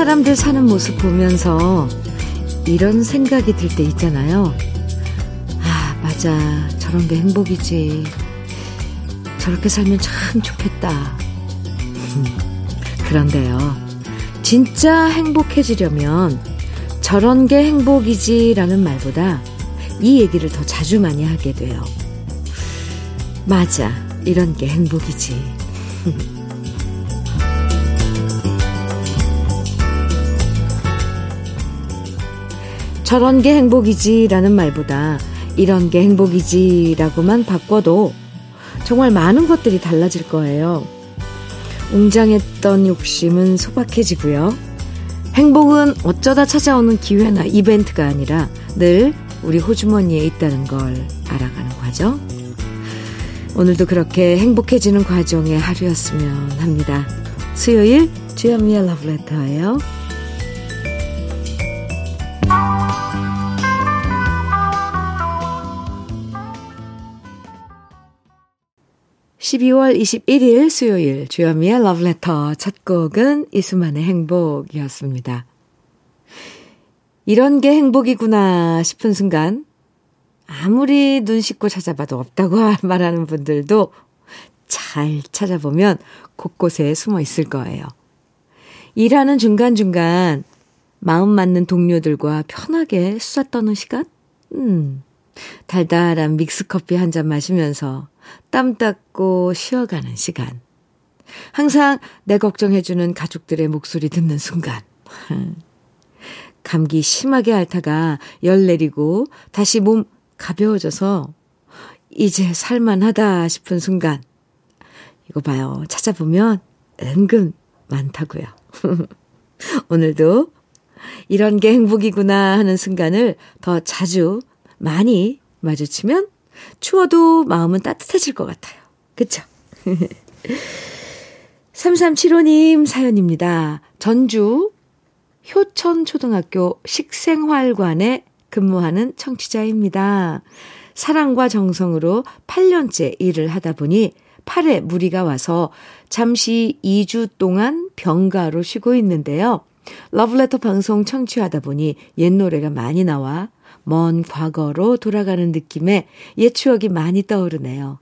사람들 사는 모습 보면서 이런 생각이 들 때 있잖아요. 아, 맞아. 저런 게 행복이지. 저렇게 살면 참 좋겠다. 그런데요. 진짜 행복해지려면 저런 게 행복이지라는 말보다 이 얘기를 더 자주 많이 하게 돼요. 맞아. 이런 게 행복이지. 저런 게 행복이지라는 말보다 이런 게 행복이지라고만 바꿔도 정말 많은 것들이 달라질 거예요. 웅장했던 욕심은 소박해지고요. 행복은 어쩌다 찾아오는 기회나 이벤트가 아니라 늘 우리 호주머니에 있다는 걸 알아가는 과정. 오늘도 그렇게 행복해지는 과정의 하루였으면 합니다. 수요일 주현미의 러브레터예요. 12월 21일 수요일 주현미의 러브레터 첫 곡은 이수만의 행복이었습니다. 이런 게 행복이구나 싶은 순간 아무리 눈 씻고 찾아봐도 없다고 말하는 분들도 잘 찾아보면 곳곳에 숨어 있을 거예요. 일하는 중간중간 마음 맞는 동료들과 편하게 수다 떠는 시간? 음, 달달한 믹스커피 한 잔 마시면서 땀 닦고 쉬어가는 시간. 항상 내 걱정해주는 가족들의 목소리 듣는 순간. 감기 심하게 앓다가 열 내리고 다시 몸 가벼워져서 이제 살만하다 싶은 순간. 이거 봐요. 찾아보면 은근 많다고요. 오늘도 이런 게 행복이구나 하는 순간을 더 자주 많이 마주치면 추워도 마음은 따뜻해질 것 같아요. 그쵸? 3375님 사연입니다. 전주 효천초등학교 식생활관에 근무하는 청취자입니다. 사랑과 정성으로 8년째 일을 하다 보니 팔에 무리가 와서 잠시 2주 동안 병가로 쉬고 있는데요. 러브레터 방송 청취하다 보니 옛 노래가 많이 나와 먼 과거로 돌아가는 느낌에 옛 추억이 많이 떠오르네요.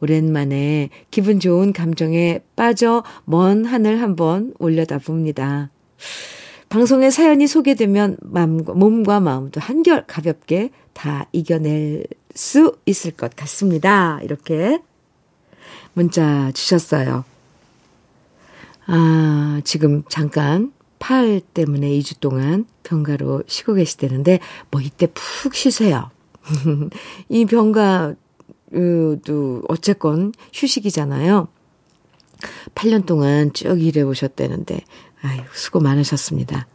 오랜만에 기분 좋은 감정에 빠져 먼 하늘 한번 올려다 봅니다. 방송에 사연이 소개되면 몸과 마음도 한결 가볍게 다 이겨낼 수 있을 것 같습니다. 이렇게 문자 주셨어요. 아, 지금 잠깐 팔 때문에 2주 동안 병가로 쉬고 계시다는데, 뭐 이때 푹 쉬세요. 이 병가도 어쨌건 휴식이잖아요. 8년 동안 쭉 일해 보셨다는데, 아유, 수고 많으셨습니다.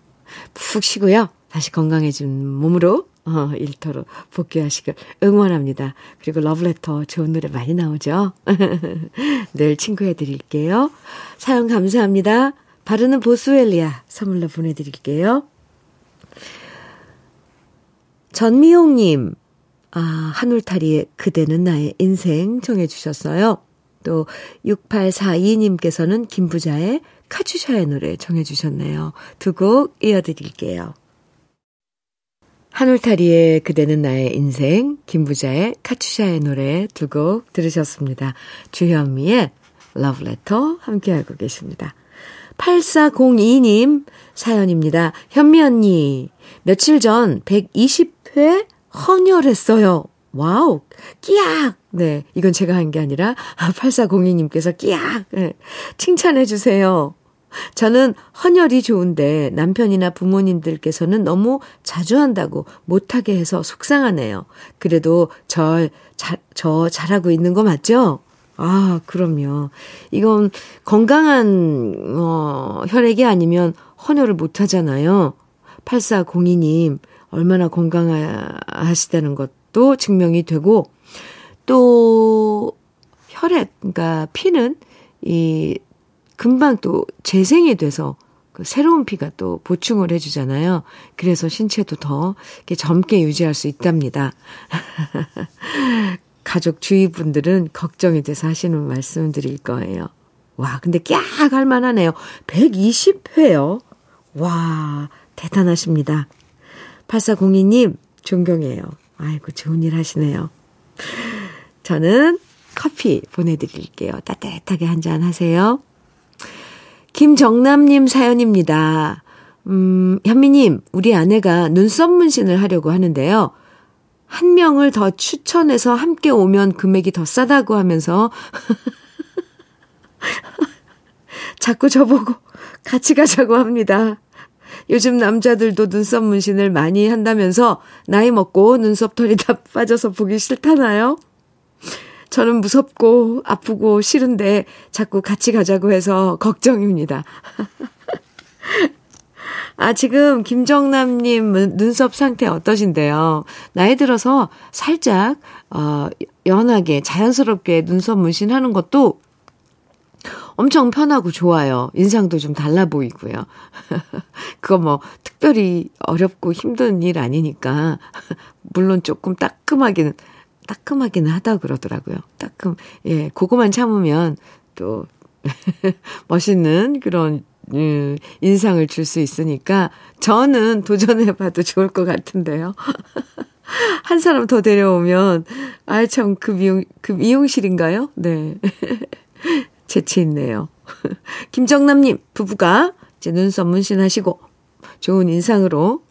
푹 쉬고요. 다시 건강해진 몸으로 어, 일터로 복귀하시길 응원합니다. 그리고 러브레터 좋은 노래 많이 나오죠? 늘 친구해 드릴게요. 사연 감사합니다. 바르는 보스웰리아 선물로 보내드릴게요. 전미용님, 아, 한울타리의 그대는 나의 인생 정해주셨어요. 또 6842님께서는 김부자의 카츄샤의 노래 정해주셨네요. 두 곡 이어드릴게요. 한울타리의 그대는 나의 인생, 김부자의 카츄샤의 노래 두 곡 들으셨습니다. 주현미의 러브레터 함께하고 계십니다. 8402님 사연입니다. 현미 언니, 며칠 전 120회 헌혈했어요. 와우, 끼악! 네, 이건 제가 한 게 아니라 8402님께서 끼악! 네, 칭찬해 주세요. 저는 헌혈이 좋은데 남편이나 부모님들께서는 너무 자주 한다고 못하게 해서 속상하네요. 그래도 절, 자, 저 잘하고 있는 거 맞죠? 아, 그럼요. 이건 건강한, 어, 혈액이 아니면 헌혈을 못 하잖아요. 8402님, 얼마나 건강하시다는 것도 증명이 되고, 또, 혈액, 그러니까 피는 이, 금방 또 재생이 돼서 그 새로운 피가 또 보충을 해주잖아요. 그래서 신체도 더 이렇게 젊게 유지할 수 있답니다. 가족 주위 분들은 걱정이 돼서 하시는 말씀 드릴 거예요. 와, 근데 깍 할만하네요. 120회요. 와, 대단하십니다. 8402님, 존경해요. 아이고, 좋은 일 하시네요. 저는 커피 보내드릴게요. 따뜻하게 한잔 하세요. 김정남님 사연입니다. 음, 현미님, 우리 아내가 눈썹 문신을 하려고 하는데요. 한 명을 더 추천해서 함께 오면 금액이 더 싸다고 하면서 자꾸 저보고 같이 가자고 합니다. 요즘 남자들도 눈썹 문신을 많이 한다면서 나이 먹고 눈썹 털이 다 빠져서 보기 싫다나요? 저는 무섭고 아프고 싫은데 자꾸 같이 가자고 해서 걱정입니다. 아, 지금 김정남님 눈썹 상태 어떠신데요? 나이 들어서 살짝, 어, 연하게, 자연스럽게 눈썹 문신하는 것도 엄청 편하고 좋아요. 인상도 좀 달라 보이고요. 그거 뭐 특별히 어렵고 힘든 일 아니니까 물론 조금 따끔하기는 따끔하기는 하다 그러더라고요. 따끔 예, 그거만 참으면 또 멋있는 그런 음, 인상을 줄 수 있으니까 저는 도전해봐도 좋을 것 같은데요. 한 사람 더 데려오면, 아, 참, 그 미용, 그 미용실인가요? 네. 재치 있네요. 김정남님, 부부가 이제 눈썹 문신하시고 좋은 인상으로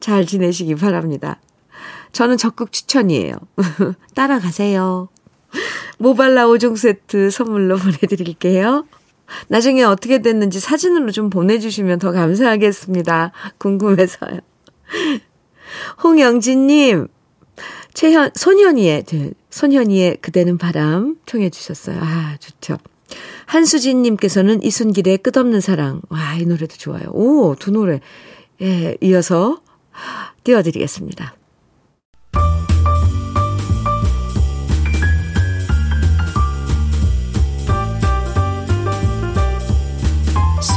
잘 지내시기 바랍니다. 저는 적극 추천이에요. 따라가세요. 모발라 5종 세트 선물로 보내드릴게요. 나중에 어떻게 됐는지 사진으로 좀 보내주시면 더 감사하겠습니다. 궁금해서요. 홍영진님, 최현, 손현이의, 손현이의 그대는 바람 청해 주셨어요. 아, 좋죠. 한수진님께서는 이순길의 끝없는 사랑. 와, 이 노래도 좋아요. 오, 두 노래. 예, 이어서 띄워드리겠습니다.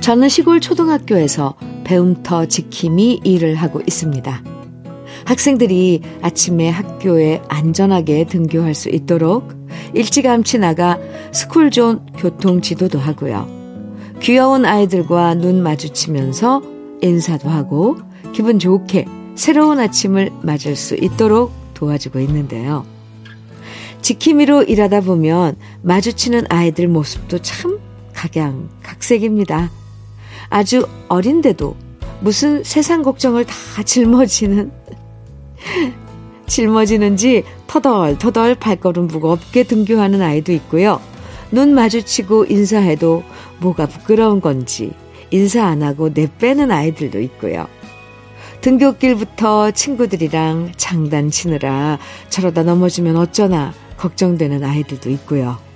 저는 시골 초등학교에서 배움터 지킴이 일을 하고 있습니다. 학생들이 아침에 학교에 안전하게 등교할 수 있도록 일찌감치 나가 스쿨존 교통 지도도 하고요. 귀여운 아이들과 눈 마주치면서 인사도 하고 기분 좋게 새로운 아침을 맞을 수 있도록 도와주고 있는데요. 지킴이로 일하다 보면 마주치는 아이들 모습도 참 각양각색입니다. 아주 어린데도 무슨 세상 걱정을 다 짊어지는 짊어지는지 터덜터덜 발걸음 무겁게 등교하는 아이도 있고요. 눈 마주치고 인사해도 뭐가 부끄러운 건지 인사 안 하고 내빼는 아이들도 있고요. 등교길부터 친구들이랑 장단 치느라 저러다 넘어지면 어쩌나 걱정되는 아이들도 있고요.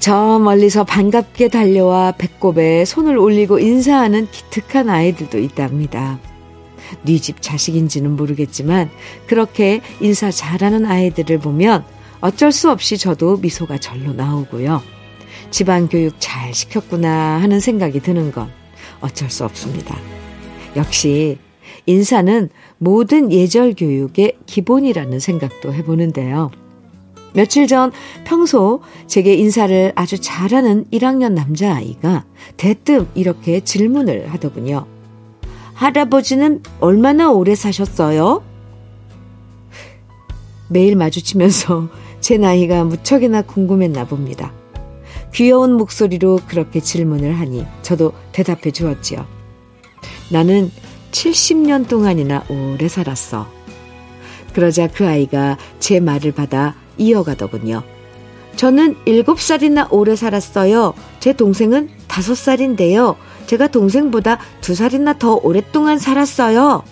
저 멀리서 반갑게 달려와 배꼽에 손을 올리고 인사하는 기특한 아이들도 있답니다. 네 집 자식인지는 모르겠지만 그렇게 인사 잘하는 아이들을 보면 어쩔 수 없이 저도 미소가 절로 나오고요. 집안 교육 잘 시켰구나 하는 생각이 드는 건 어쩔 수 없습니다. 역시 인사는 모든 예절 교육의 기본이라는 생각도 해보는데요. 며칠 전 평소 제게 인사를 아주 잘하는 1학년 남자아이가 대뜸 이렇게 질문을 하더군요. 할아버지는 얼마나 오래 사셨어요? 매일 마주치면서 제 나이가 무척이나 궁금했나 봅니다. 귀여운 목소리로 그렇게 질문을 하니 저도 대답해 주었지요. 나는 70년 동안이나 오래 살았어. 그러자 그 아이가 제 말을 받아 이어가더군요. 저는 7살이나 오래 살았어요. 제 동생은 5살인데요. 제가 동생보다 2살이나 더 오랫동안 살았어요.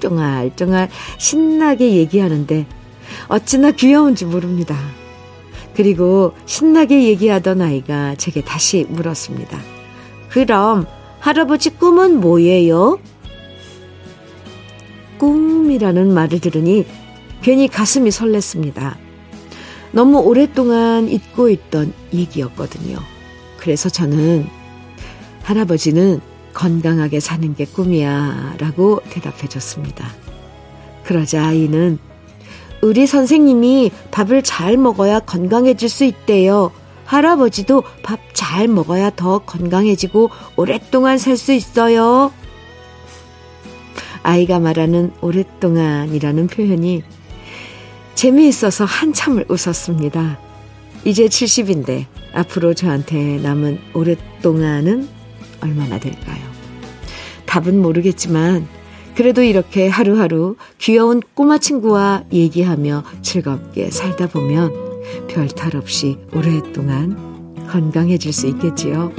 쫑알쫑알 신나게 얘기하는데 어찌나 귀여운지 모릅니다. 그리고 신나게 얘기하던 아이가 제게 다시 물었습니다. 그럼 할아버지 꿈은 뭐예요? 꿈이라는 말을 들으니 괜히 가슴이 설렜습니다. 너무 오랫동안 잊고 있던 얘기였거든요. 그래서 저는 할아버지는 건강하게 사는 게 꿈이야 라고 대답해 줬습니다. 그러자 아이는 우리 선생님이 밥을 잘 먹어야 건강해질 수 있대요. 할아버지도 밥 잘 먹어야 더 건강해지고 오랫동안 살 수 있어요. 아이가 말하는 오랫동안이라는 표현이 재미있어서 한참을 웃었습니다. 이제 70인데 앞으로 저한테 남은 오랫동안은 얼마나 될까요? 답은 모르겠지만 그래도 이렇게 하루하루 귀여운 꼬마 친구와 얘기하며 즐겁게 살다 보면 별 탈 없이 오랫동안 건강해질 수 있겠지요.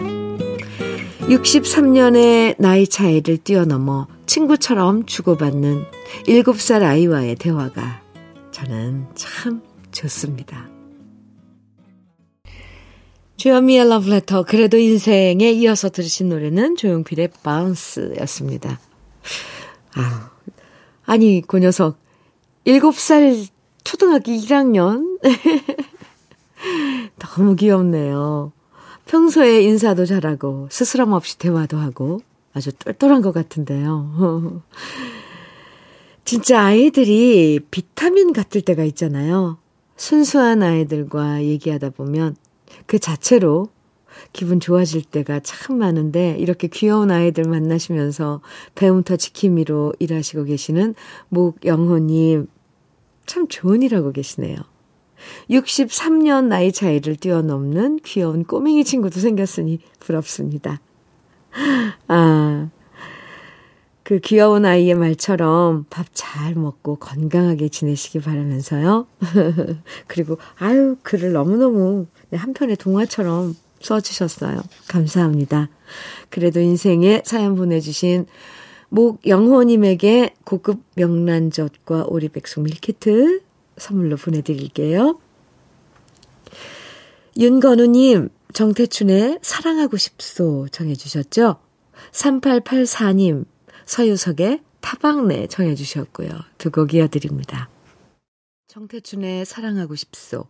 63년의 나이 차이를 뛰어넘어 친구처럼 주고받는 7살 아이와의 대화가 저는 참 좋습니다. 주현미의 러브레터 그래도 인생에 이어서 들으신 노래는 조용필의 바운스였습니다. 아, 아니 그 녀석 7살 초등학교 1학년 너무 귀엽네요. 평소에 인사도 잘하고 스스럼 없이 대화도 하고 아주 똘똘한 것 같은데요. 진짜 아이들이 비타민 같을 때가 있잖아요. 순수한 아이들과 얘기하다 보면 그 자체로 기분 좋아질 때가 참 많은데 이렇게 귀여운 아이들 만나시면서 배움터 지킴이로 일하시고 계시는 목영호님 참 좋은 일하고 계시네요. 63년 나이 차이를 뛰어넘는 귀여운 꼬맹이 친구도 생겼으니 부럽습니다. 아, 그 귀여운 아이의 말처럼 밥 잘 먹고 건강하게 지내시기 바라면서요. 그리고, 아유, 글을 너무너무 한 편의 동화처럼 써주셨어요. 감사합니다. 그래도 인생에 사연 보내주신 목영호님에게 고급 명란젓과 오리백숙 밀키트 선물로 보내드릴게요. 윤건우님, 정태춘의 사랑하고 싶소 정해주셨죠? 3884님, 서유석의 타방네 정해주셨고요. 두 곡 이어드립니다. 정태춘의 사랑하고 싶소,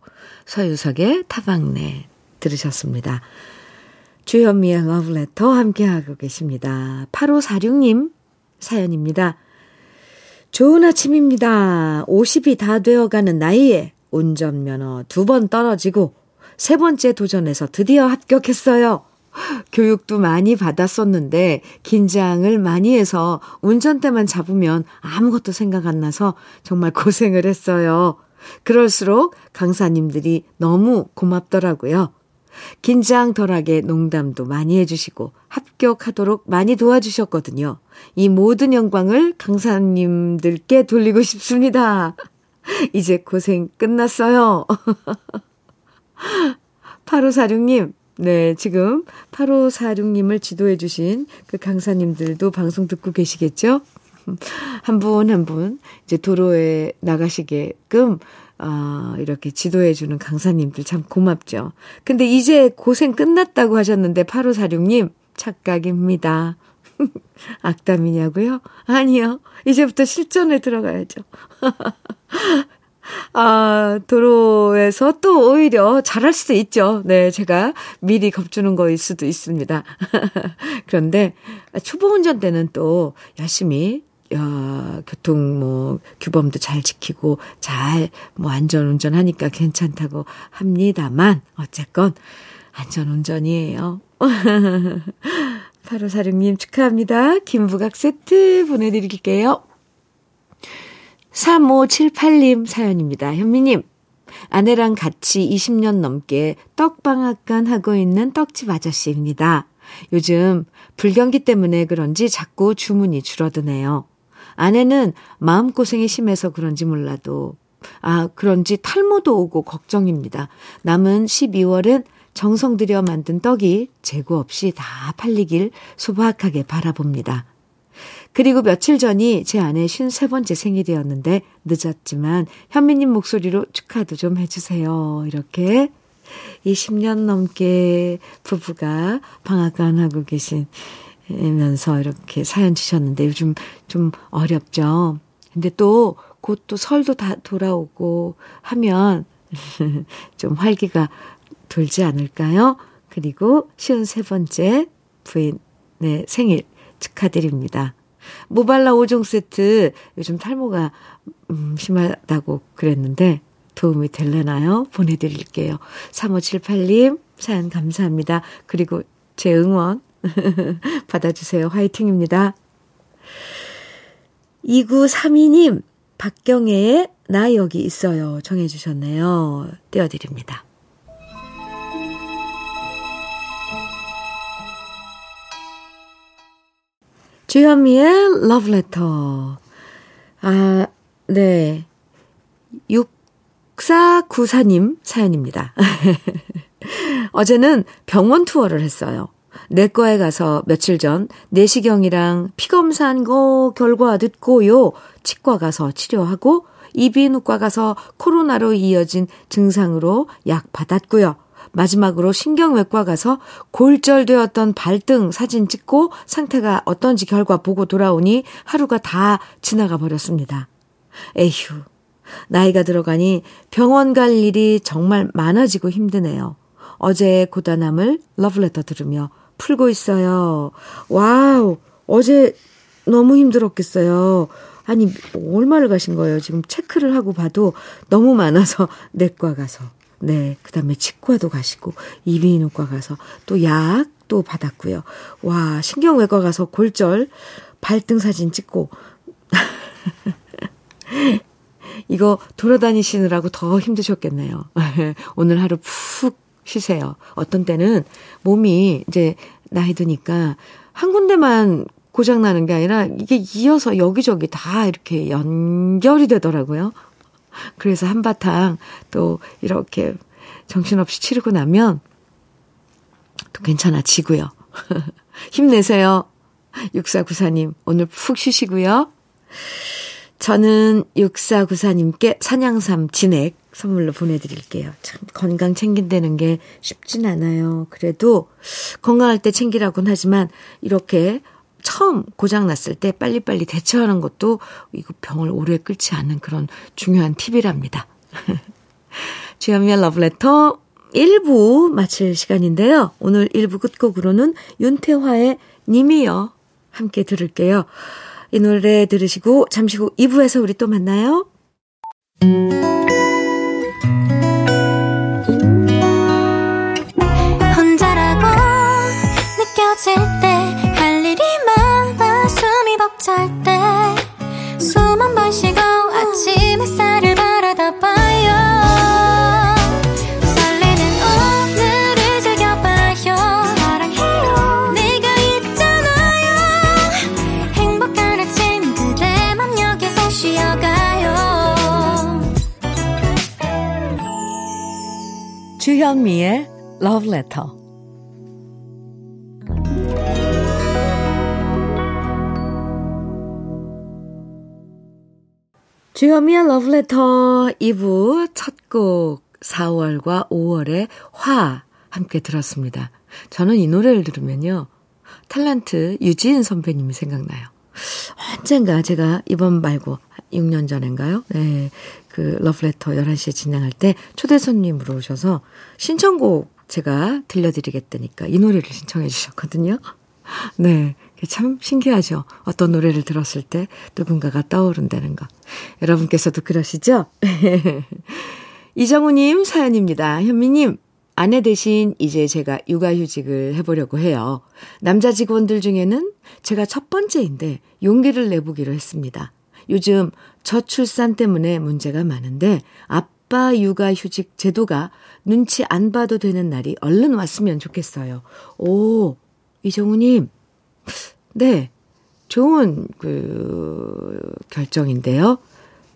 서유석의 타방네 들으셨습니다. 주현미의 러브레터 함께하고 계십니다. 8546님 사연입니다. 좋은 아침입니다. 50이 다 되어가는 나이에 운전면허 두 번 떨어지고 세 번째 도전에서 드디어 합격했어요. 교육도 많이 받았었는데 긴장을 많이 해서 운전대만 잡으면 아무것도 생각 안 나서 정말 고생을 했어요. 그럴수록 강사님들이 너무 고맙더라고요. 긴장 덜하게 농담도 많이 해주시고 합격하도록 많이 도와주셨거든요. 이 모든 영광을 강사님들께 돌리고 싶습니다. 이제 고생 끝났어요. 8546님, 네, 지금 8546님을 지도해 주신 그 강사님들도 방송 듣고 계시겠죠? 한분 한분 이제 도로에 나가시게끔 아, 이렇게 지도해 주는 강사님들 참 고맙죠. 근데 이제 고생 끝났다고 하셨는데 8546님 착각입니다. 악담이냐고요? 아니요. 이제부터 실전에 들어가야죠. 아, 도로에서 또 오히려 잘할 수도 있죠. 네, 제가 미리 겁주는 거일 수도 있습니다. 그런데 초보 운전 때는 또 열심히 야, 교통 뭐 규범도 잘 지키고 잘 뭐 안전 운전하니까 괜찮다고 합니다만 어쨌건 안전 운전이에요. 8546님 축하합니다. 김부각 세트 보내드릴게요. 3578님 사연입니다. 현미님, 아내랑 같이 20년 넘게 떡방앗간 하고 있는 떡집 아저씨입니다. 요즘 불경기 때문에 그런지 자꾸 주문이 줄어드네요. 아내는 마음고생이 심해서 그런지 몰라도, 아, 그런지 탈모도 오고 걱정입니다. 남은 12월은 정성 들여 만든 떡이 재고 없이 다 팔리길 소박하게 바라봅니다. 그리고 며칠 전이 제 아내 53번째 생일이었는데 늦었지만 현미님 목소리로 축하도 좀 해주세요. 이렇게 20년 넘게 부부가 방앗간 하고 계시면서 이렇게 사연 주셨는데 요즘 좀 어렵죠. 근데 또 곧 또 설도 다 돌아오고 하면 좀 활기가 돌지 않을까요? 그리고 쉬운 세 번째 부인의 생일 축하드립니다. 모발라 5종 세트 요즘 탈모가 음, 심하다고 그랬는데 도움이 될래나요? 보내드릴게요. 3578님 사연 감사합니다. 그리고 제 응원 받아주세요. 화이팅입니다. 2932님 박경애의 나 여기 있어요 정해주셨네요. 띄워드립니다. 주현미의 러브레터. 아, 네. 6494님 사연입니다. 어제는 병원 투어를 했어요. 내과에 가서 며칠 전 내시경이랑 피검사한 거 결과 듣고요. 치과 가서 치료하고 이비인후과 가서 코로나로 이어진 증상으로 약 받았고요. 마지막으로 신경외과 가서 골절되었던 발등 사진 찍고 상태가 어떤지 결과 보고 돌아오니 하루가 다 지나가 버렸습니다. 에휴, 나이가 들어가니 병원 갈 일이 정말 많아지고 힘드네요. 어제의 고단함을 러브레터 들으며 풀고 있어요. 와우, 어제 너무 힘들었겠어요. 아니, 얼마를 가신 거예요? 지금 체크를 하고 봐도 너무 많아서 내과 가서. 네. 그 다음에 치과도 가시고, 이비인후과 가서 또 약도 받았고요. 와, 신경외과 가서 골절, 발등 사진 찍고. 이거 돌아다니시느라고 더 힘드셨겠네요. 오늘 하루 푹 쉬세요. 어떤 때는 몸이 이제 나이 드니까 한 군데만 고장 나는 게 아니라 이게 이어서 여기저기 다 이렇게 연결이 되더라고요. 그래서 한바탕 또 이렇게 정신없이 치르고 나면 또 괜찮아지고요. 힘내세요. 6494님, 오늘 푹 쉬시고요. 저는 6494님께 산양삼 진액 선물로 보내드릴게요. 참, 건강 챙긴다는 게 쉽진 않아요. 그래도 건강할 때 챙기라고는 하지만 이렇게 처음 고장났을 때 빨리빨리 대처하는 것도 이거 병을 오래 끌지 않는 그런 중요한 팁이랍니다. 주현미의 러브레터 1부 마칠 시간인데요. 오늘 1부 끝곡으로는 윤태화의 님이여 함께 들을게요. 이 노래 들으시고 잠시 후 2부에서 우리 또 만나요. 주현미의 Love Letter 주현미의 러브레터 2부 첫 곡 4월과 5월의 화 함께 들었습니다. 저는 이 노래를 들으면요. 탤런트 유지은 선배님이 생각나요. 언젠가 제가 이번 말고 6년 전인가요? 네. 그 러브레터 11시에 진행할 때 초대 손님으로 오셔서 신청곡 제가 들려드리겠다니까 이 노래를 신청해 주셨거든요. 네. 참 신기하죠. 어떤 노래를 들었을 때 누군가가 떠오른다는 것. 여러분께서도 그러시죠? 이정우님 사연입니다. 현미님, 아내 대신 이제 제가 육아휴직을 해보려고 해요. 남자 직원들 중에는 제가 첫 번째인데 용기를 내보기로 했습니다. 요즘 저출산 때문에 문제가 많은데 아빠 육아 휴직 제도가 눈치 안 봐도 되는 날이 얼른 왔으면 좋겠어요. 오, 이정우님, 네. 좋은, 그, 결정인데요.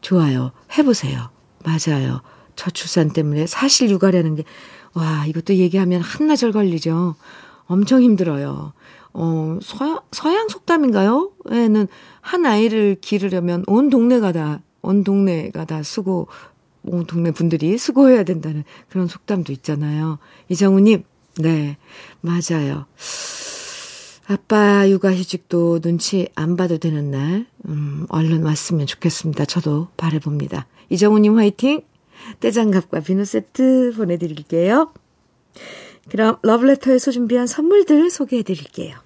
좋아요. 해보세요. 맞아요. 저출산 때문에 사실 육아라는 게, 와, 이것도 얘기하면 한나절 걸리죠. 엄청 힘들어요. 어, 서양, 서양 속담인가요? 에는 한 아이를 기르려면 온 동네가 다, 온 동네가 다 쓰고 온 동네 분들이 수고해야 된다는 그런 속담도 있잖아요. 이정우님, 네, 맞아요. 아빠 육아 휴직도 눈치 안 봐도 되는 날, 음, 얼른 왔으면 좋겠습니다. 저도 바래봅니다. 이정우님 화이팅! 떼장갑과 비누 세트 보내드릴게요. 그럼 러브레터에서 준비한 선물들 소개해드릴게요.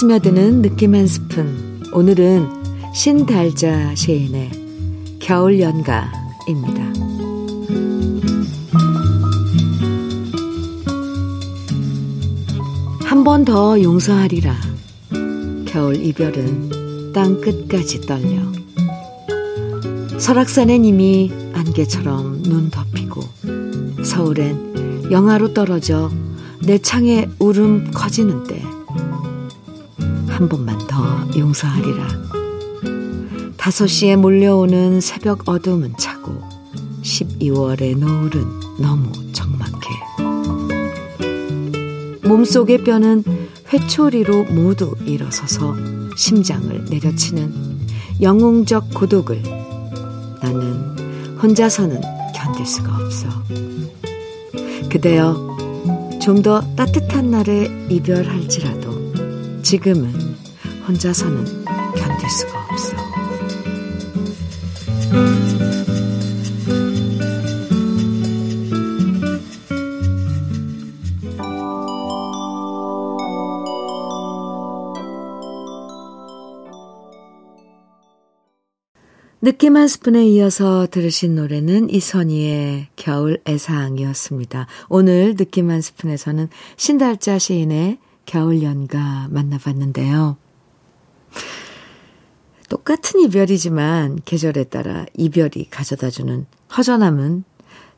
스며드는 느낌 한 스푼. 오늘은 신달자 시인의 겨울 연가입니다. 한 번 더 용서하리라. 겨울 이별은 땅 끝까지 떨려. 설악산엔 이미 안개처럼 눈 덮이고 서울엔 영하로 떨어져 내 창에 울음 커지는 때 한 번만 더 용서하리라. 다섯 시에 몰려오는 새벽 어둠은 차고 12월의 노을은 너무 적막해. 몸속의 뼈는 회초리로 모두 일어서서 심장을 내려치는 영웅적 고독을 나는 혼자서는 견딜 수가 없어. 그대여 좀 더 따뜻한 날에 이별할지라도 지금은 혼자서는 견딜 수가 없어. 느낌 한 스푼에 이어서 들으신 노래는 이선희의 겨울 애상이었습니다. 오늘 느낌 한 스푼에서는 신달자 시인의 겨울 연가 만나봤는데요. 똑같은 이별이지만 계절에 따라 이별이 가져다주는 허전함은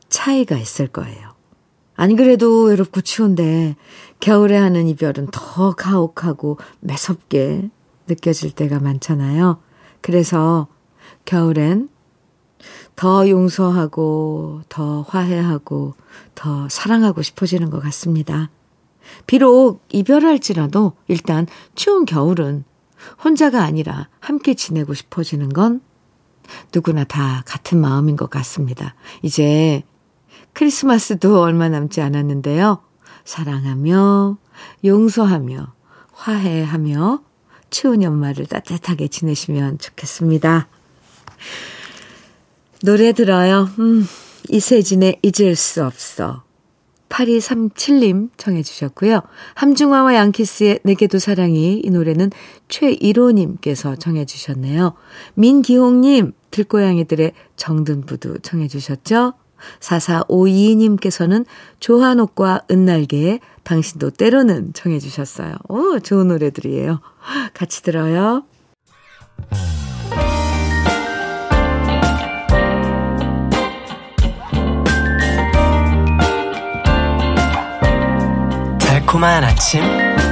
차이가 있을 거예요. 안 그래도 외롭고 추운데 겨울에 하는 이별은 더 가혹하고 매섭게 느껴질 때가 많잖아요. 그래서 겨울엔 더 용서하고 더 화해하고 더 사랑하고 싶어지는 것 같습니다. 비록 이별할지라도 일단 추운 겨울은 혼자가 아니라 함께 지내고 싶어지는 건 누구나 다 같은 마음인 것 같습니다. 이제 크리스마스도 얼마 남지 않았는데요. 사랑하며, 용서하며, 화해하며, 추운 연말을 따뜻하게 지내시면 좋겠습니다. 노래 들어요. 음, 이세진의 잊을 수 없어. 8237님 청해 주셨고요. 함중화와 양키스의 내게도 사랑이 이 노래는 최일호님께서 청해 주셨네요. 민기홍님 들고양이들의 정든부두 청해 주셨죠. 4452님께서는 조한옥과 은날개의 당신도 때로는 청해 주셨어요. 오, 좋은 노래들이에요. 같이 들어요. 달콤한 아침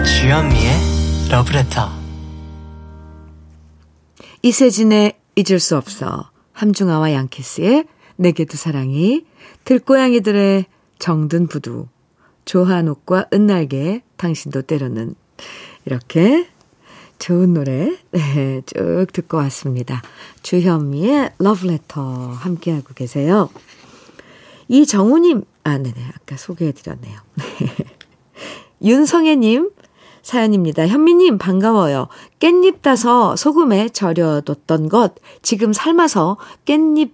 주현미의 러브레터 이세진의 잊을 수 없어 함중아와 양키스의 내게도 사랑이 들고양이들의 정든 부두 조한옥과 은날개 당신도 때로는 이렇게 좋은 노래 네, 쭉 듣고 왔습니다. 주현미의 러브레터 함께하고 계세요. 이정우님 아 네네 아까 소개해드렸네요. 윤성애님 사연입니다. 현미님 반가워요. 깻잎 따서 소금에 절여뒀던 것 지금 삶아서 깻잎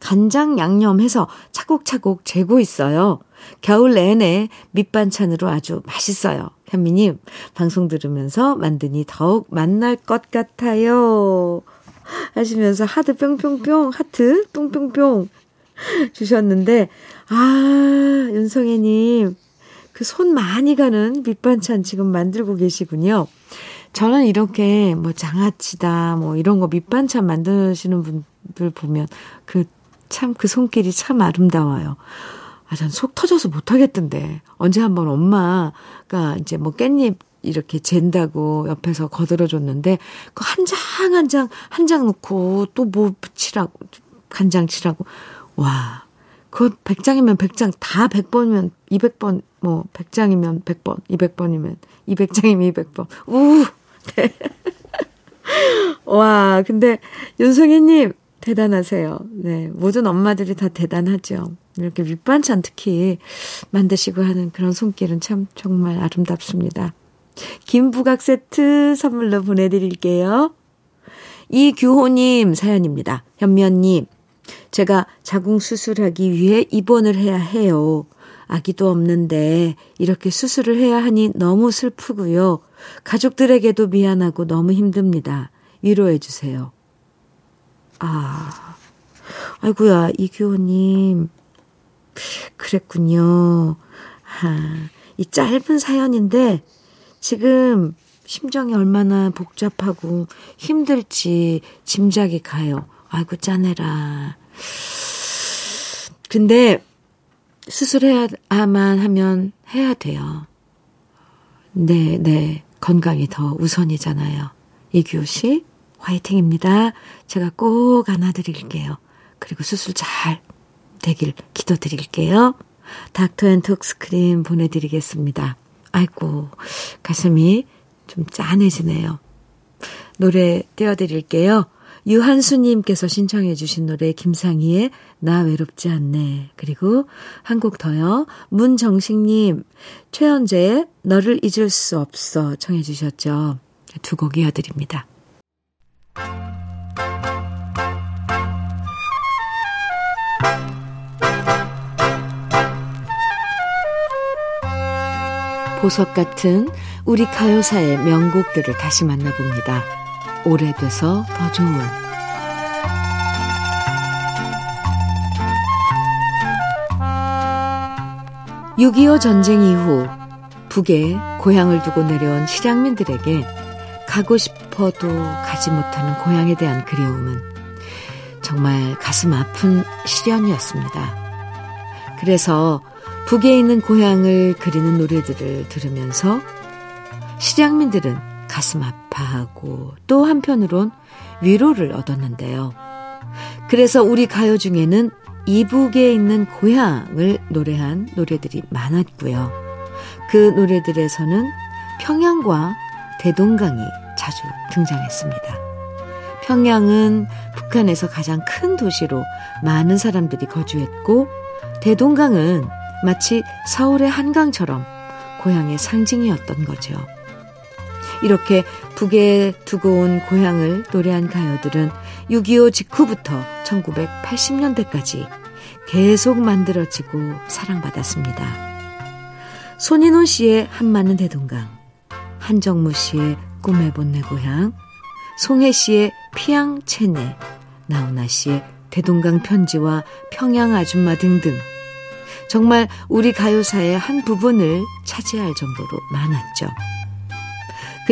간장 양념해서 차곡차곡 재고 있어요. 겨울 내내 밑반찬으로 아주 맛있어요. 현미님, 방송 들으면서 만드니 더욱 만날 것 같아요. 하시면서 하트 뿅뿅뿅, 하트 뿅뿅뿅 주셨는데, 아, 윤성애님, 그 손 많이 가는 밑반찬 지금 만들고 계시군요. 저는 이렇게 뭐 장아찌다, 뭐 이런 거 밑반찬 만드시는 분들 보면 그 참 그 손길이 참 아름다워요. 아, 전 속 터져서 못 하겠던데. 언제 한번 엄마가 이제 뭐 깻잎 이렇게 잰다고 옆에서 거들어 줬는데, 그 한 장, 한 장, 한장 놓고 또 뭐 붙이라고, 간장 치라고. 와, 그 100장이면 100장, 다 100번이면 200번, 뭐, 100장이면 100번, 200번이면 200장이면 200번. 우! 네. 와, 근데 윤성희님, 대단하세요. 네. 모든 엄마들이 다 대단하죠. 이렇게 밑반찬 특히 만드시고 하는 그런 손길은 참 정말 아름답습니다. 김부각 세트 선물로 보내드릴게요. 이규호님 사연입니다. 현면님, 제가 자궁 수술하기 위해 입원을 해야 해요. 아기도 없는데 이렇게 수술을 해야 하니 너무 슬프고요. 가족들에게도 미안하고 너무 힘듭니다. 위로해 주세요. 아, 아이고야, 이규호님. 그랬군요. 아, 이 짧은 사연인데, 지금 심정이 얼마나 복잡하고 힘들지 짐작이 가요. 아이고, 짠해라. 근데, 수술해야만 하면 해야 돼요. 네, 네. 건강이 더 우선이잖아요. 이규호 씨, 화이팅입니다. 제가 꼭 안아드릴게요. 그리고 수술 잘 되길 기도드릴게요. 닥터 앤 톡스크림 보내드리겠습니다. 아이고, 가슴이 좀 짠해지네요. 노래 띄워드릴게요. 유한수님께서 신청해 주신 노래 김상희의 나 외롭지 않네. 그리고 한 곡 더요. 문정식님, 최현재의 너를 잊을 수 없어 청해 주셨죠. 두 곡 이어드립니다. 보석 같은 우리 가요사의 명곡들을 다시 만나봅니다. 오래돼서 더 좋은 6.25 전쟁 이후 북에 고향을 두고 내려온 실향민들에게 가고 싶어도 가지 못하는 고향에 대한 그리움은 정말 가슴 아픈 시련이었습니다. 그래서 북에 있는 고향을 그리는 노래들을 들으면서 시장민들은 가슴 아파하고 또 한편으론 위로를 얻었는데요. 그래서 우리 가요 중에는 이북에 있는 고향을 노래한 노래들이 많았고요. 그 노래들에서는 평양과 대동강이 자주 등장했습니다. 평양은 북한에서 가장 큰 도시로 많은 사람들이 거주했고, 대동강은 마치 서울의 한강처럼 고향의 상징이었던 거죠. 이렇게 북에 두고 온 고향을 노래한 가요들은 6.25 직후부터 1980년대까지 계속 만들어지고 사랑받았습니다. 손인호 씨의 한마는 대동강, 한정무 씨의 꿈에 본내 고향, 송혜 씨의 피양 체내, 나훈아 씨의 대동강 편지와 평양 아줌마 등등 정말 우리 가요사의 한 부분을 차지할 정도로 많았죠.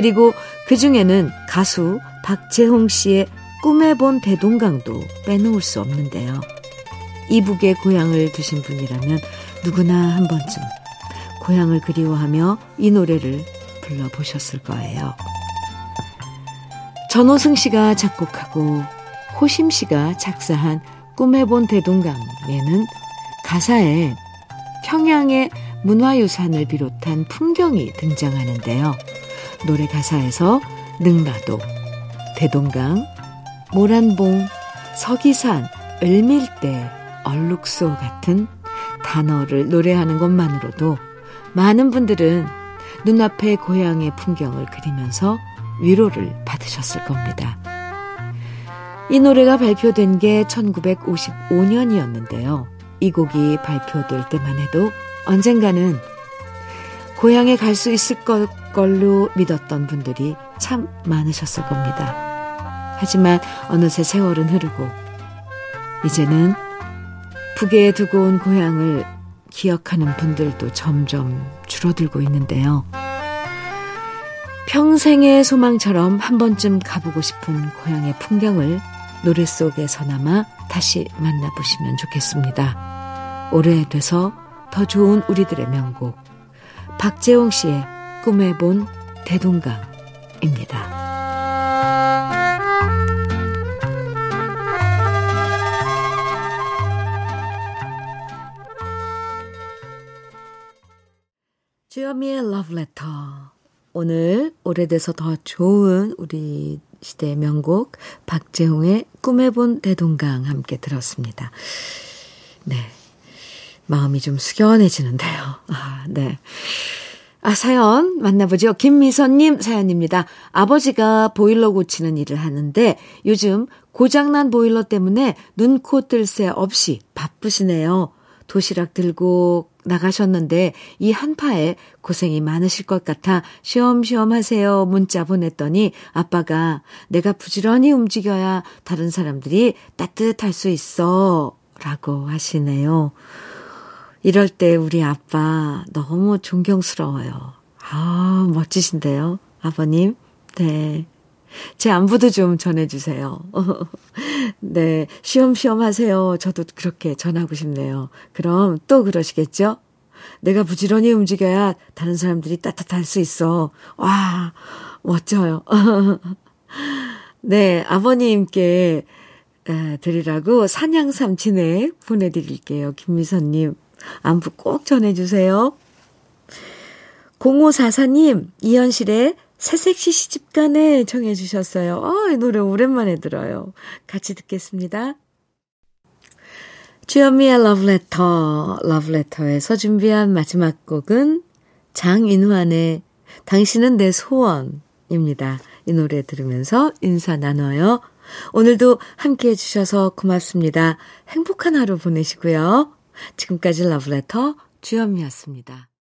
그리고 그 중에는 가수 박재홍 씨의 꿈에 본 대동강도 빼놓을 수 없는데요. 이북의 고향을 두신 분이라면 누구나 한 번쯤 고향을 그리워하며 이 노래를 불러보셨을 거예요. 전호승 씨가 작곡하고 호심 씨가 작사한 꿈에 본 대동강에는 가사에 평양의 문화유산을 비롯한 풍경이 등장하는데요. 노래 가사에서 능라도, 대동강, 모란봉, 서기산, 을밀대, 얼룩소 같은 단어를 노래하는 것만으로도 많은 분들은 눈앞의 고향의 풍경을 그리면서 위로를 받으셨을 겁니다. 이 노래가 발표된 게 1955년이었는데요. 이 곡이 발표될 때만 해도 언젠가는 고향에 갈 수 있을 걸로 믿었던 분들이 참 많으셨을 겁니다. 하지만 어느새 세월은 흐르고 이제는 북에 두고 온 고향을 기억하는 분들도 점점 줄어들고 있는데요. 평생의 소망처럼 한 번쯤 가보고 싶은 고향의 풍경을 노래 속에서나마 다시 만나보시면 좋겠습니다. 오래돼서 더 좋은 우리들의 명곡 박재홍 씨의 꿈에 본 대동강입니다. 주여미의 러브레터 오늘 오래돼서 더 좋은 우리 시대의 명곡 박재홍의 꿈에 본 대동강 함께 들었습니다. 네. 마음이 좀 숙연해지는데요. 아, 네. 아, 사연 만나보죠. 김미선님 사연입니다. 아버지가 보일러 고치는 일을 하는데 요즘 고장난 보일러 때문에 눈 코 뜰 새 없이 바쁘시네요. 도시락 들고 나가셨는데 이 한파에 고생이 많으실 것 같아 쉬엄쉬엄 하세요 문자 보냈더니 아빠가 내가 부지런히 움직여야 다른 사람들이 따뜻할 수 있어 라고 하시네요. 이럴 때 우리 아빠 너무 존경스러워요. 아, 멋지신데요. 아버님. 네. 제 안부도 좀 전해주세요. 네. 쉬엄쉬엄 하세요. 저도 그렇게 전하고 싶네요. 그럼 또 그러시겠죠? 내가 부지런히 움직여야 다른 사람들이 따뜻할 수 있어. 와, 멋져요. 네. 아버님께 드리라고 산양삼 진액 보내드릴게요. 김미선님. 안부 꼭 전해주세요. 0544님, 이현실의 새색시 시집간에 정해주셨어요. 어, 이 노래 오랜만에 들어요. 같이 듣겠습니다. 주현미의 러브레터, 러브레터에서 준비한 마지막 곡은 장인환의 당신은 내 소원입니다. 이 노래 들으면서 인사 나눠요. 오늘도 함께 해주셔서 고맙습니다. 행복한 하루 보내시고요. 지금까지 러브레터 주현미였습니다.